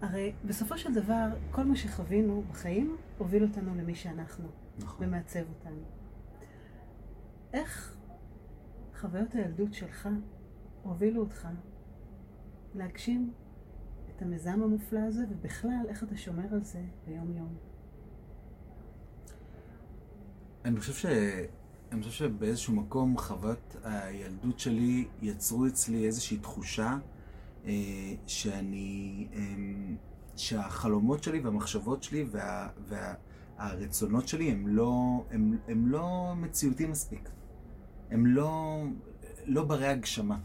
הרי בסופו של דבר, כל מה שחווינו בחיים הוביל אותנו למי שאנחנו, נכון. ומעצב אותנו. איך חוויות הילדות שלך הובילו אותך להגשים את המיזם המופלא הזה, ובכלל, איך אתה שומר על זה ביום-יום? אני חושב, ש... אני חושב שבאיזשהו מקום חוויות הילדות שלי יצרו אצלי איזושהי תחושה אה, שאני, אה, שהחלומות שלי והמחשבות שלי וה... והרצונות שלי הם לא, הם, הם לא מציאותיים מספיק. הם לא, לא ברי הגשמה.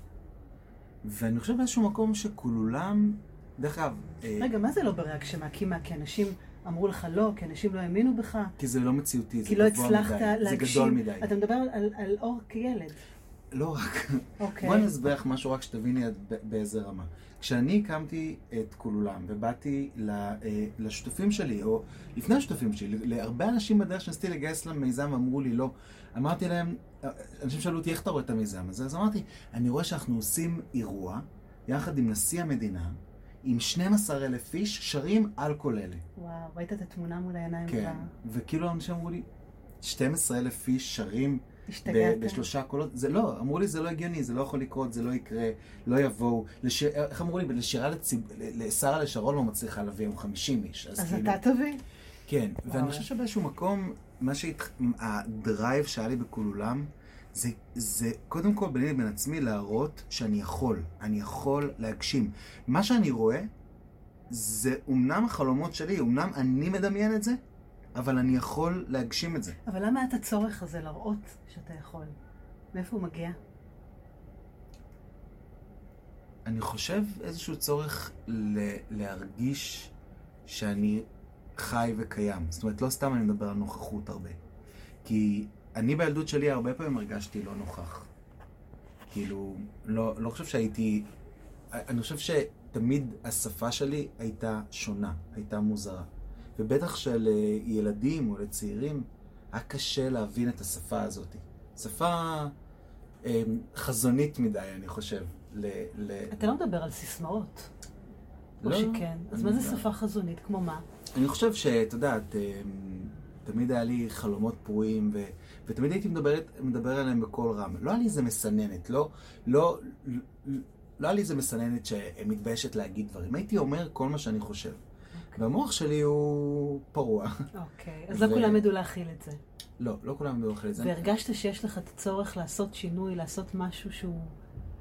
ואני חושב באיזשהו מקום שכולם, דרך אגב, אה, רגע, מה זה לא ברי הגשמה? כי מה, כי אנשים אמרו לך לא, כי אנשים לא האמינו בך? כי זה לא מציאותי, כי זה לא הצלחת מדי, להגשים? זה גדול מדי. אתה מדבר על, על, אור כילד. לא רק. אוקיי. בואי נסביר לך משהו רק שתביני באיזה רמה. כשאני הקמתי את כולולם ובאתי אה, לשותפים שלי, או לפני השותפים שלי, להרבה אנשים בדרך שניסיתי לגייס למיזם ואמרו לי לא, אמרתי להם, אה, אנשים שאלו אותי איך אתה רואה את המיזם הזה, אז אמרתי, אני רואה שאנחנו עושים אירוע יחד עם נשיא המדינה, עם 12 אלף איש שרים על כל אלה. וואו, ראית את התמונה מול העיניים כן, כבר? וכאילו אנשים אמרו לי, 12 אלף איש שרים ב-? בשלושה קולות, זה לא, אמרו לי זה לא הגיוני, זה לא יכול לקרות, זה לא יקרה, לא יבואו. לש... איך אמרו לי? לשירה לציב... לשרה לשרון לא מצליחה להביא היום 50 איש. אז כאילו... אתה תביא. כן, וואו. ואני חושב שבאיזשהו מקום, מה שהדרייב שהיה לי בכולולם, זה, זה קודם כל ביני לבין עצמי להראות שאני יכול, אני יכול להגשים. מה שאני רואה, זה אומנם החלומות שלי, אומנם אני מדמיין את זה, אבל אני יכול להגשים את זה. אבל למה את הצורך הזה להראות שאתה יכול? מאיפה הוא מגיע? אני חושב איזשהו צורך ל- להרגיש שאני חי וקיים. זאת אומרת, לא סתם אני מדבר על נוכחות הרבה. כי אני בילדות שלי הרבה פעמים הרגשתי לא נוכח. כאילו, לא, לא חושב שהייתי... אני חושב שתמיד השפה שלי הייתה שונה, הייתה מוזרה. ובטח שלילדים או לצעירים היה קשה להבין את השפה הזאת. שפה אה, חזונית מדי, אני חושב. ל, ל... אתה לא מדבר על סיסמאות. או לא, שכן. אז מה זה לא. שפה חזונית? כמו מה? אני חושב שאת יודעת, אה, תמיד היה לי חלומות פרועים, ו... ותמיד הייתי מדבר, מדבר עליהם בקול רם. לא היה לי איזה מסננת, לא, לא, לא, לא היה לי איזה מסננת שמתביישת להגיד דברים. הייתי אומר כל מה שאני חושב. והמוח שלי הוא פרוע. אוקיי, אז לא כולם ידעו להכיל את זה. לא, לא כולם ידעו להכיל את זה. והרגשת שיש לך את הצורך לעשות שינוי, לעשות משהו שהוא...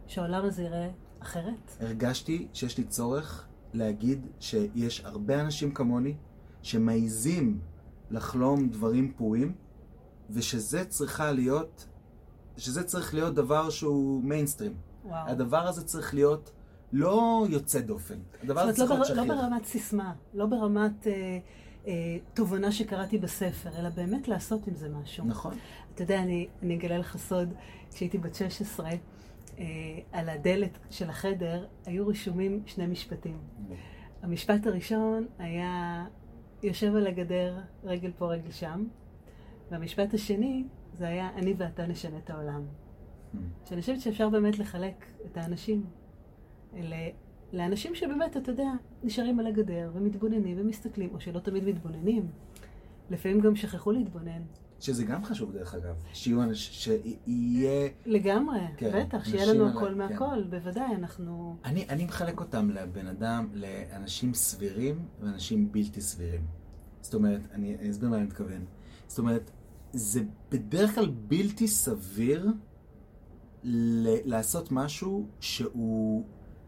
שהעולם הזה יראה אחרת? הרגשתי שיש לי צורך להגיד שיש הרבה אנשים כמוני שמעיזים לחלום דברים פרועים, ושזה צריכה להיות, שזה צריך להיות דבר שהוא מיינסטרים. וואו. הדבר הזה צריך להיות לא יוצא דופן. הדבר הזה זאת צריך אומרת, להיות לא, בר, שכיח. לא ברמת סיסמה, לא ברמת אה, אה, תובנה שקראתי בספר, אלא באמת לעשות עם זה משהו. נכון. אתה יודע, אני, אני אגלה לך סוד, כשהייתי בת 16, אה, על הדלת של החדר היו רשומים שני משפטים. המשפט הראשון היה יושב על הגדר, רגל פה, רגל שם, והמשפט השני זה היה אני ואתה נשנה את העולם. שאני חושבת שאפשר באמת לחלק את האנשים אלה, לאנשים שבאמת, אתה יודע, נשארים על הגדר ומתבוננים ומסתכלים, או שלא תמיד מתבוננים. לפעמים גם שכחו להתבונן. שזה גם חשוב דרך אגב, שיהיו אנשים, שיהיה... לגמרי, כן, בטח, שיהיה לנו על הכל כן. מהכל, בוודאי, אנחנו... אני, אני מחלק אותם לבן אדם, לאנשים סבירים ואנשים בלתי סבירים. זאת אומרת, אני, אני אסביר מה אני מתכוון. זאת אומרת, זה בדרך כלל בלתי סביר ל- לעשות משהו שהוא,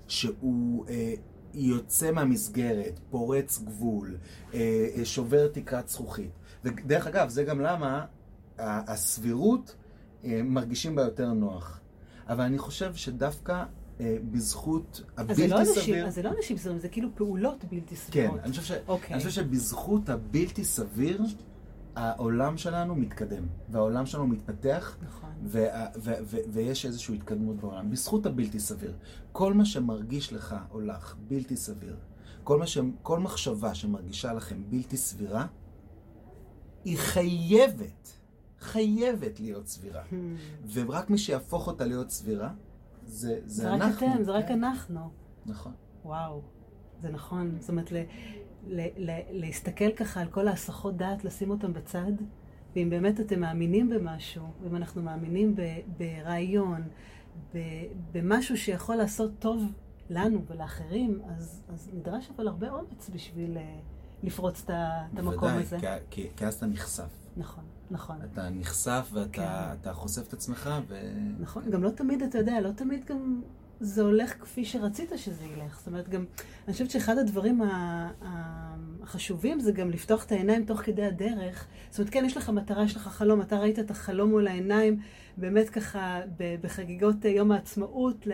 שהוא אה, יוצא מהמסגרת, פורץ גבול, אה, אה, שובר תקרת זכוכית. ודרך אגב, זה גם למה הסבירות אה, מרגישים בה יותר נוח. אבל אני חושב שדווקא אה, בזכות אז זה הבלתי לא סביר... אז זה לא אנשים סבירים, זה כאילו פעולות בלתי כן, סבירות. אני חושב, ש... אוקיי. אני חושב שבזכות הבלתי סביר, העולם שלנו מתקדם, והעולם שלנו מתפתח, נכון. וה... ו... ו... ויש איזושהי התקדמות בעולם. בזכות הבלתי סביר. כל מה שמרגיש לך או לך בלתי סביר, כל, מה ש... כל מחשבה שמרגישה לכם בלתי סבירה, היא חייבת, חייבת להיות סבירה. Hmm. ורק מי שיהפוך אותה להיות סבירה, זה, זה, זה רק אנחנו. אתם, זה רק אנחנו. נכון. וואו, זה נכון. זאת אומרת, ל, ל, ל, להסתכל ככה על כל ההסחות דעת, לשים אותם בצד, ואם באמת אתם מאמינים במשהו, ואם אנחנו מאמינים ב, ברעיון, ב, במשהו שיכול לעשות טוב לנו ולאחרים, אז, אז נדרש אבל הרבה אומץ בשביל אה, לפרוץ את המקום בוודאי, הזה. כי, כי, כי אז אתה נחשף. נכון, נכון. אתה נחשף ואתה כן. אתה חושף את עצמך, ו... נכון, גם לא תמיד, אתה יודע, לא תמיד גם זה הולך כפי שרצית שזה ילך. זאת אומרת, גם, אני חושבת שאחד הדברים החשובים זה גם לפתוח את העיניים תוך כדי הדרך. זאת אומרת, כן, יש לך מטרה, יש לך חלום, אתה ראית את החלום מול העיניים, באמת ככה, בחגיגות אה, יום העצמאות,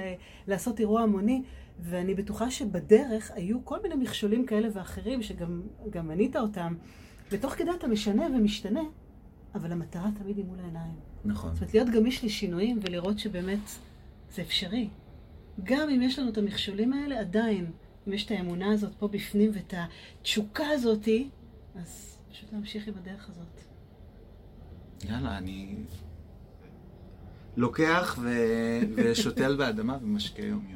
לעשות אירוע המוני, ואני בטוחה שבדרך היו כל מיני מכשולים כאלה ואחרים, שגם גם מנית אותם, ותוך כדי אתה משנה ומשתנה, אבל המטרה תמיד היא מול העיניים. נכון. זאת אומרת, להיות גמיש לשינויים ולראות שבאמת זה אפשרי. גם אם יש לנו את המכשולים האלה, עדיין, אם יש את האמונה הזאת פה בפנים ואת התשוקה הזאתי, אז פשוט להמשיך עם הדרך הזאת. יאללה, אני לוקח ו... ושותל באדמה ומשקה יום-יום.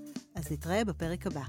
אז נתראה בפרק הבא.